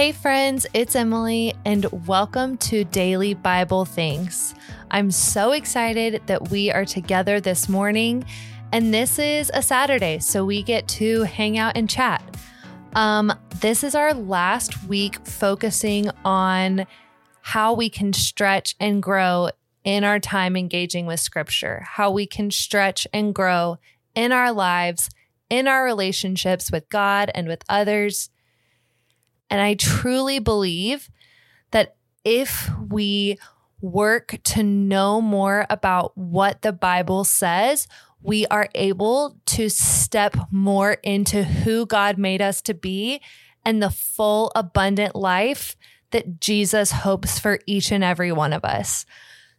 Hey, friends, it's Emily, and welcome to Daily Bible Things. I'm so excited that we are together this morning, and this is a Saturday, so we get to hang out and chat. Um, this is our last week focusing on how we can stretch and grow in our time engaging with Scripture, how we can stretch and grow in our lives, in our relationships with God and with others and I truly believe that if we work to know more about what the Bible says, we are able to step more into who God made us to be and the full abundant life that Jesus hopes for each and every one of us.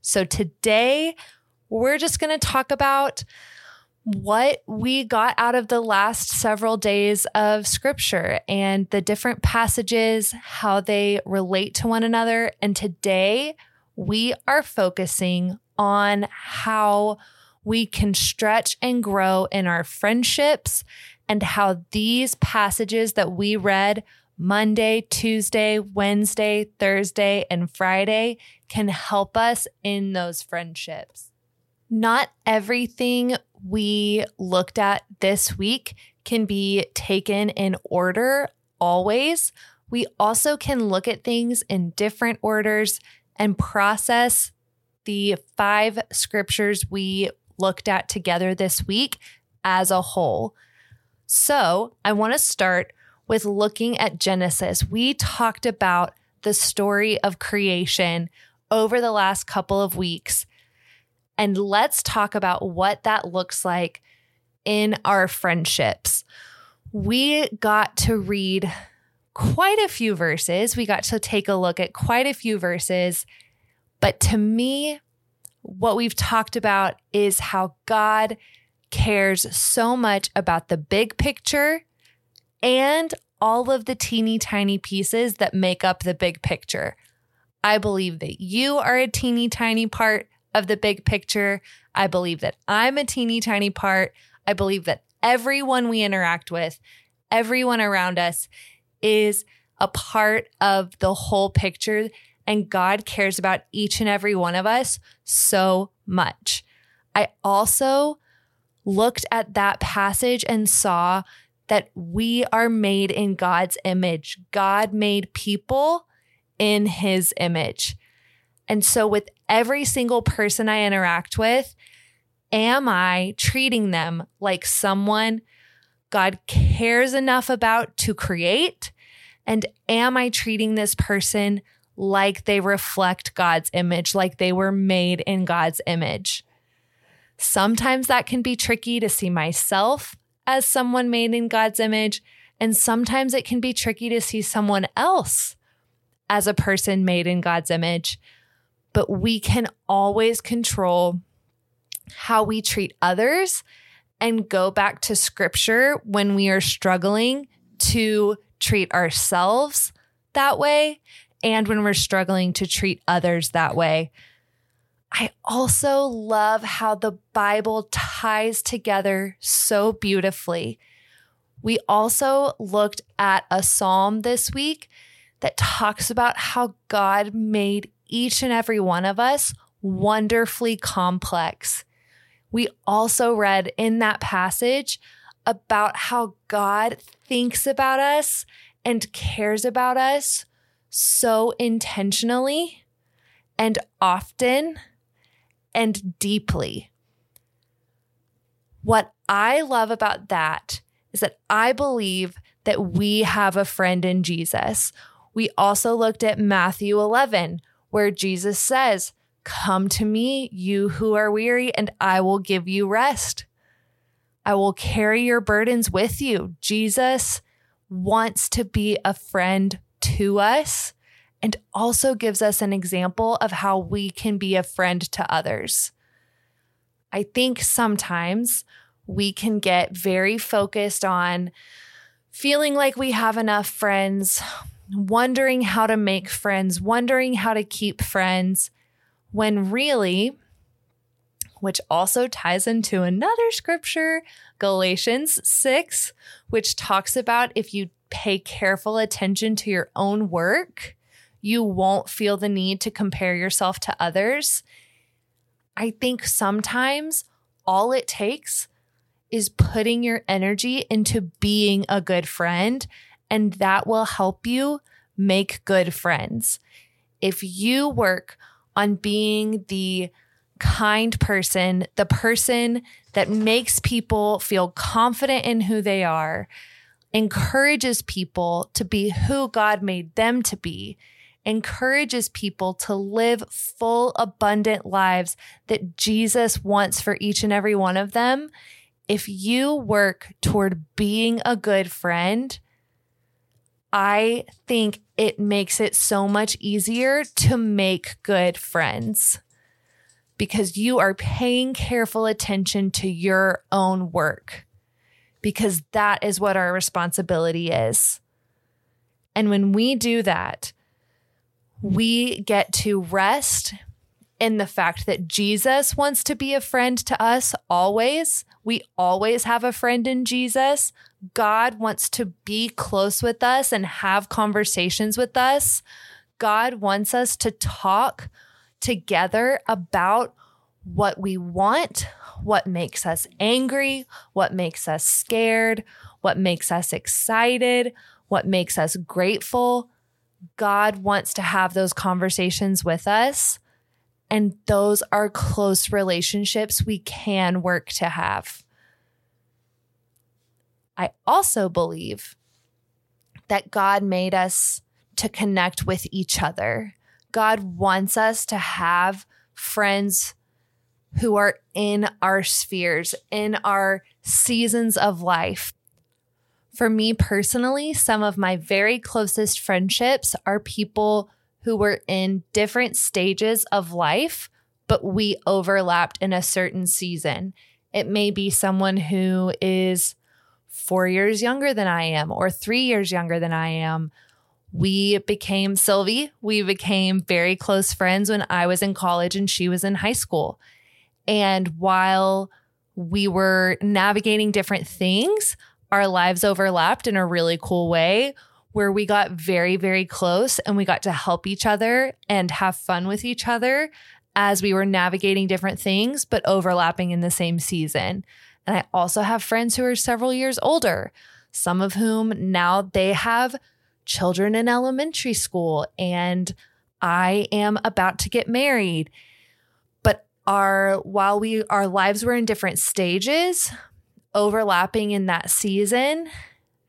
So today, we're just going to talk about what we got out of the last several days of scripture and the different passages, how they relate to one another. And today we are focusing on how we can stretch and grow in our friendships and how these passages that we read Monday, Tuesday, Wednesday, Thursday, and Friday can help us in those friendships. Not everything we looked at this week can be taken in order always. We also can look at things in different orders and process the five scriptures we looked at together this week as a whole. So, I want to start with looking at Genesis. We talked about the story of creation over the last couple of weeks and let's talk about what that looks like in our friendships. We got to read quite a few verses. We got to take a look at quite a few verses. But to me, what we've talked about is how God cares so much about the big picture and all of the teeny tiny pieces that make up the big picture. I believe that you are a teeny tiny part of the big picture. I believe that I'm a teeny tiny part. I believe that everyone we interact with, everyone around us is a part of the whole picture. And God cares about each and every one of us so much. I also looked at that passage and saw that we are made in God's image. God made people in his image. And so, with every single person I interact with, am I treating them like someone God cares enough about to create? And am I treating this person like they reflect God's image, like they were made in God's image? Sometimes that can be tricky to see myself as someone made in God's image. And sometimes it can be tricky to see someone else as a person made in God's image but we can always control how we treat others and go back to scripture when we are struggling to treat ourselves that way and when we're struggling to treat others that way. I also love how the Bible ties together so beautifully. We also looked at a psalm this week that talks about how God made each and every one of us wonderfully complex. We also read in that passage about how God thinks about us and cares about us so intentionally and often and deeply. What I love about that is that I believe that we have a friend in Jesus. We also looked at Matthew 11, where Jesus says, Come to me, you who are weary, and I will give you rest. I will carry your burdens with you. Jesus wants to be a friend to us and also gives us an example of how we can be a friend to others. I think sometimes we can get very focused on feeling like we have enough friends, wondering how to make friends, wondering how to keep friends, when really, which also ties into another scripture, Galatians 6, which talks about if you pay careful attention to your own work, you won't feel the need to compare yourself to others. I think sometimes all it takes is putting your energy into being a good friend, and that will help you make good friends. If you work on being the kind person, the person that makes people feel confident in who they are, encourages people to be who God made them to be, encourages people to live full, abundant lives that Jesus wants for each and every one of them. If you work toward being a good friend, I think it makes it so much easier to make good friends because you are paying careful attention to your own work because that is what our responsibility is. And when we do that, we get to rest in the fact that Jesus wants to be a friend to us always. We always have a friend in Jesus. God wants to be close with us and have conversations with us. God wants us to talk together about what we want, what makes us angry, what makes us scared, what makes us excited, what makes us grateful. God wants to have those conversations with us. And those are close relationships we can work to have. I also believe that God made us to connect with each other. God wants us to have friends who are in our spheres, in our seasons of life. For me personally, some of my very closest friendships are people who were in different stages of life, but we overlapped in a certain season. It may be someone who is four years younger than I am or three years younger than I am. We became Sylvie. We became very close friends when I was in college and she was in high school. And while we were navigating different things, our lives overlapped in a really cool way where we got very, very close and we got to help each other and have fun with each other as we were navigating different things, but overlapping in the same season. And I also have friends who are several years older, some of whom now they have children in elementary school and I am about to get married. But our while we our lives were in different stages, overlapping in that season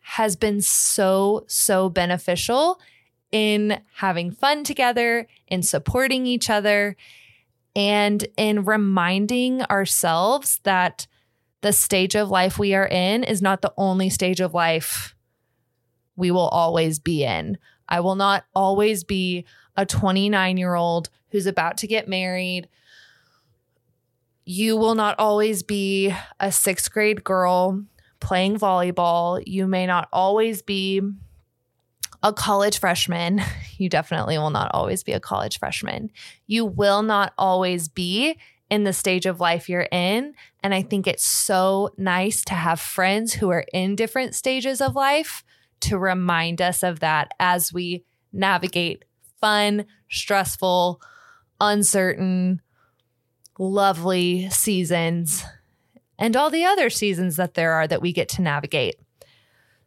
has been so so beneficial in having fun together, in supporting each other, and in reminding ourselves that the stage of life we are in is not the only stage of life we will always be in. I will not always be a 29 year old who's about to get married. You will not always be a sixth grade girl playing volleyball. You may not always be a college freshman. You definitely will not always be a college freshman. You will not always be in the stage of life you're in. And I think it's so nice to have friends who are in different stages of life to remind us of that as we navigate fun, stressful, uncertain, lovely seasons and all the other seasons that there are that we get to navigate.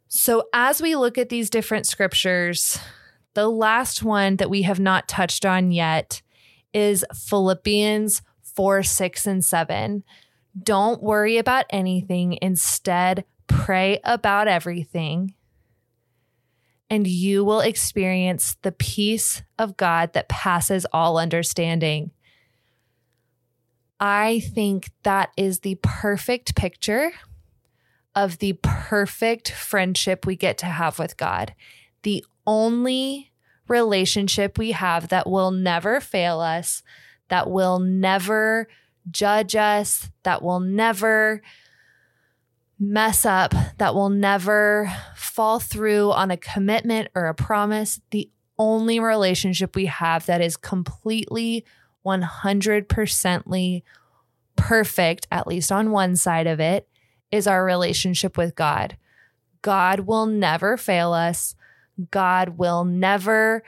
So, as we look at these different scriptures, the last one that we have not touched on yet is Philippians 4, 6, and 7. Don't worry about anything. Instead, pray about everything. And you will experience the peace of God that passes all understanding. I think that is the perfect picture of the perfect friendship we get to have with God. The only relationship we have that will never fail us, that will never judge us, that will never mess up, that will never fall through on a commitment or a promise. The only relationship we have that is completely 100%ly perfect, at least on one side of it, is our relationship with God. God will never fail us. God will never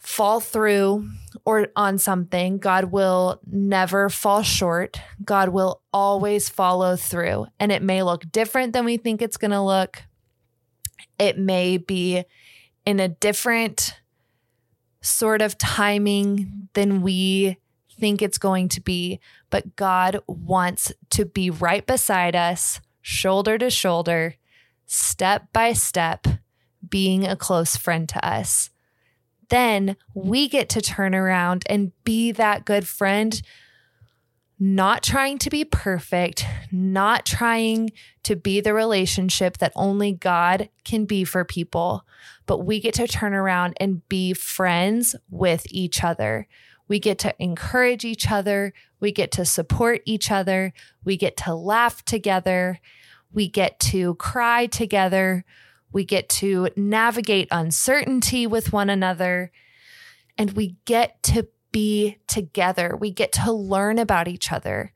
fall through or on something. God will never fall short. God will always follow through. And it may look different than we think it's going to look. It may be in a different sort of timing than we think it's going to be, but God wants to be right beside us, shoulder to shoulder, step by step, being a close friend to us. Then we get to turn around and be that good friend, not trying to be perfect, not trying to be the relationship that only God can be for people, but we get to turn around and be friends with each other. We get to encourage each other. We get to support each other. We get to laugh together. We get to cry together. We get to navigate uncertainty with one another. And we get to be together. We get to learn about each other.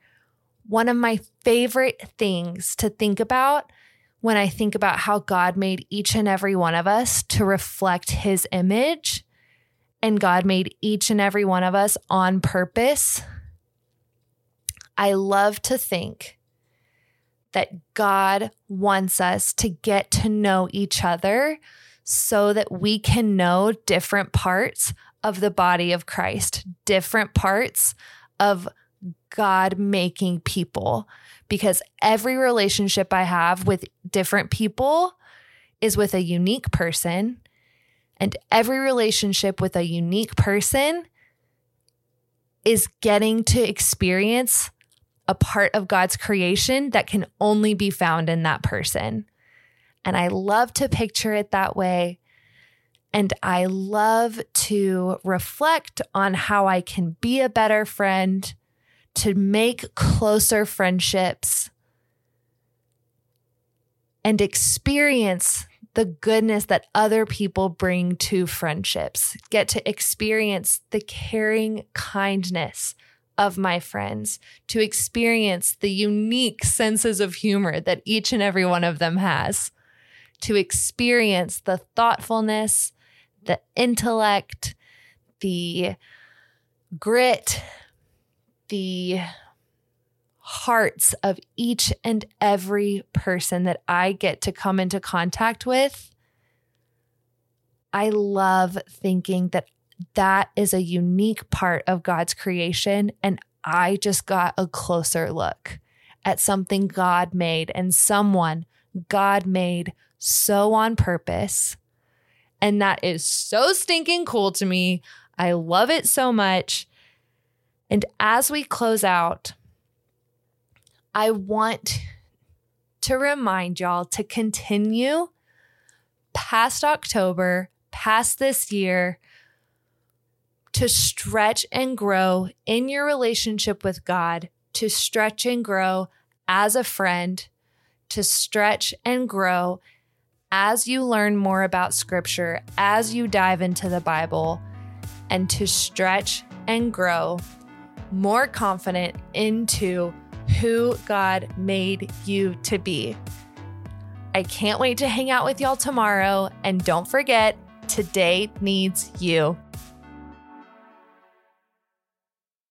One of my favorite things to think about when I think about how God made each and every one of us to reflect his image and God made each and every one of us on purpose, I love to think that God wants us to get to know each other so that we can know different parts of the body of Christ, different parts of God making people. Because every relationship I have with different people is with a unique person and every relationship with a unique person is getting to experience a part of God's creation that can only be found in that person. And I love to picture it that way. And I love to reflect on how I can be a better friend, to make closer friendships, and experience the goodness that other people bring to friendships, get to experience the caring kindness of my friends, to experience the unique senses of humor that each and every one of them has, to experience the thoughtfulness, the intellect, the grit, the hearts of each and every person that I get to come into contact with, I love thinking that that is a unique part of God's creation. And I just got a closer look at something God made and someone God made so on purpose. And that is so stinking cool to me. I love it so much. And as we close out, I want to remind y'all to continue past October, past this year, to stretch and grow in your relationship with God, to stretch and grow as a friend, to stretch and grow as you learn more about Scripture, as you dive into the Bible, and to stretch and grow more confident into who God made you to be. I can't wait to hang out with y'all tomorrow. And don't forget, today needs you.